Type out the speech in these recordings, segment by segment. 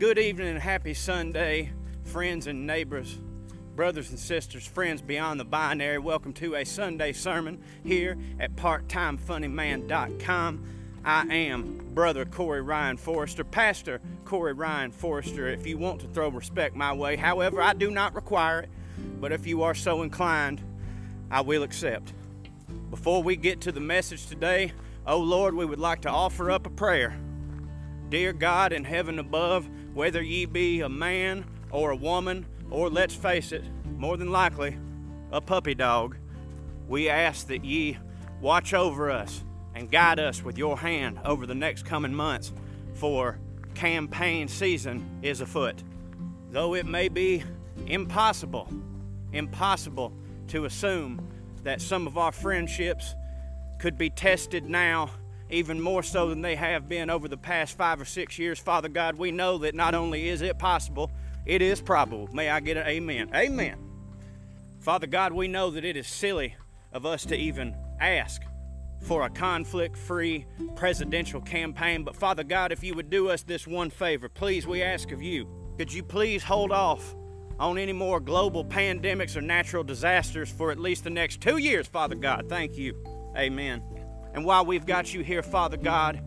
Good evening and happy Sunday, friends and neighbors, brothers and sisters, friends beyond the binary. Welcome to a Sunday sermon here at parttimefunnyman.com. I am Brother Corey Ryan Forrester, Pastor Corey Ryan Forrester, if you want to throw respect my way. However, I do not require it, but if you are so inclined, I will accept. Before we get to the message today, oh Lord, we would like to offer up a prayer. Dear God in heaven above, whether ye be a man or a woman, or let's face it, more than likely, a puppy dog, we ask that ye watch over us and guide us with your hand over the next coming months, for campaign season is afoot. Though it may be impossible, impossible to assume that some of our friendships could be tested now even more so than they have been over the past five or six years. Father God, we know that not only is it possible, it is probable. May I get an amen? Amen. Father God, we know that it is silly of us to even ask for a conflict free presidential campaign. But Father God, if you would do us this one favor, please, we ask of you, could you please hold off on any more global pandemics or natural disasters for at least the next two years, Father God? Thank you. Amen. And while we've got you here, Father God,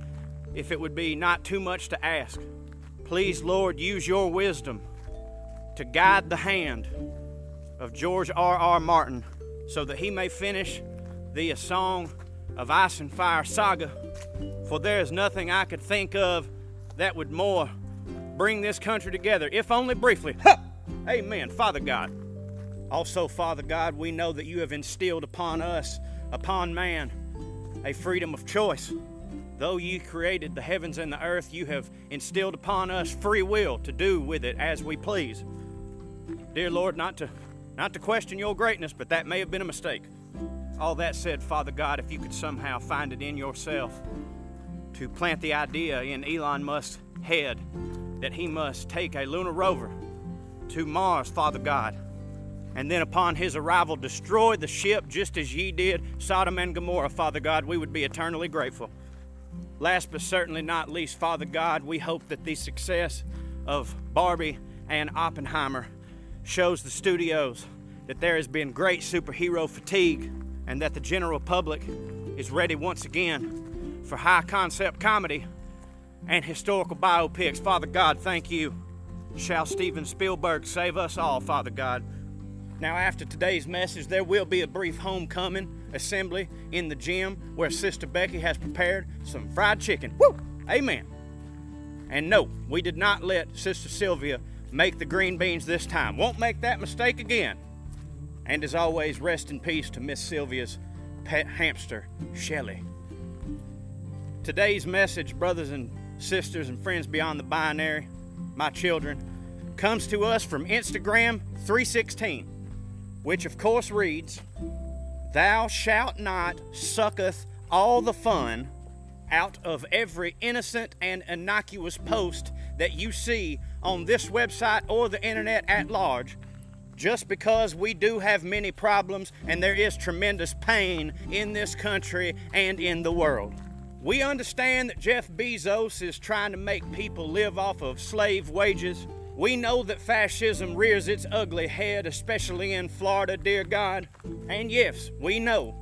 if it would be not too much to ask, please, Lord, use your wisdom to guide the hand of George R. R. Martin so that he may finish the A Song of Ice and Fire saga. For there is nothing I could think of that would more bring this country together, if only briefly. Ha! Amen. Father God. Also, Father God, we know that you have instilled upon us, upon man, a freedom of choice. Though you created the heavens and the earth, you have instilled upon us free will to do with it as we please. Dear Lord, not to not to question your greatness, but that may have been a mistake. All that said, Father God, if you could somehow find it in yourself to plant the idea in Elon Musk's head that he must take a lunar rover to Mars, Father God, and then upon his arrival destroy the ship just as ye did Sodom and Gomorrah, Father God, we would be eternally grateful. Last but certainly not least, Father God, we hope that the success of Barbie and Oppenheimer shows the studios that there has been great superhero fatigue and that the general public is ready once again for high concept comedy and historical biopics. Father God, thank you. Shall Steven Spielberg save us all, Father God? Now, after today's message, there will be a brief homecoming assembly in the gym where Sister Becky has prepared some fried chicken. Woo! Amen. And no, we did not let Sister Sylvia make the green beans this time. Won't make that mistake again. And as always, rest in peace to Miss Sylvia's pet hamster, Shelly. Today's message, brothers and sisters and friends beyond the binary, my children, comes to us from Instagram 316 which of course reads, Thou shalt not sucketh all the fun out of every innocent and innocuous post that you see on this website or the internet at large, just because we do have many problems and there is tremendous pain in this country and in the world. We understand that Jeff Bezos is trying to make people live off of slave wages we know that fascism rears its ugly head, especially in Florida, dear God. And yes, we know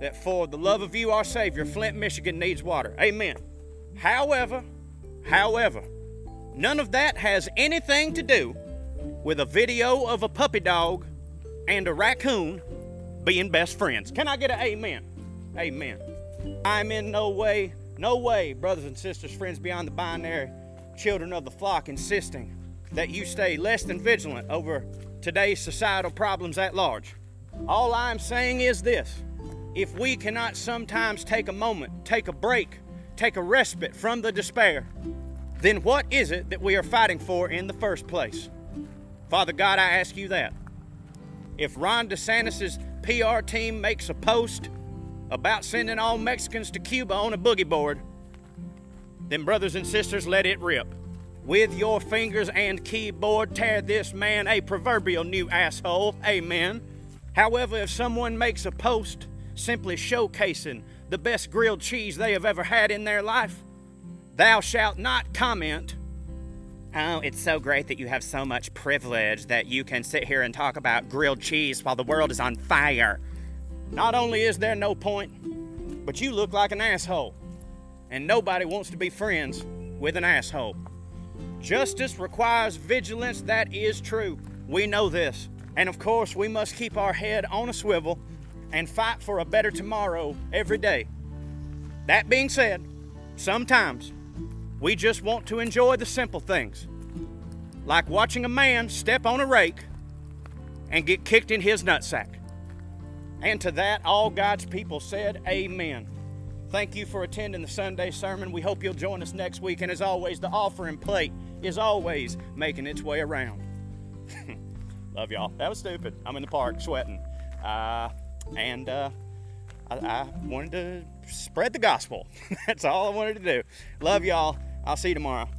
that for the love of you, our Savior, Flint, Michigan needs water. Amen. However, however, none of that has anything to do with a video of a puppy dog and a raccoon being best friends. Can I get an amen? Amen. I'm in no way, no way, brothers and sisters, friends beyond the binary, children of the flock, insisting that you stay less than vigilant over today's societal problems at large. All I'm saying is this if we cannot sometimes take a moment, take a break, take a respite from the despair, then what is it that we are fighting for in the first place? Father God, I ask you that. If Ron DeSantis' PR team makes a post about sending all Mexicans to Cuba on a boogie board, then, brothers and sisters, let it rip. With your fingers and keyboard, tear this man a proverbial new asshole. Amen. However, if someone makes a post simply showcasing the best grilled cheese they have ever had in their life, thou shalt not comment Oh, it's so great that you have so much privilege that you can sit here and talk about grilled cheese while the world is on fire. Not only is there no point, but you look like an asshole. And nobody wants to be friends with an asshole. Justice requires vigilance, that is true. We know this. And of course, we must keep our head on a swivel and fight for a better tomorrow every day. That being said, sometimes we just want to enjoy the simple things, like watching a man step on a rake and get kicked in his nutsack. And to that, all God's people said, Amen. Thank you for attending the Sunday sermon. We hope you'll join us next week. And as always, the offering plate is always making its way around. Love y'all. That was stupid. I'm in the park sweating. Uh, and uh, I, I wanted to spread the gospel. That's all I wanted to do. Love y'all. I'll see you tomorrow.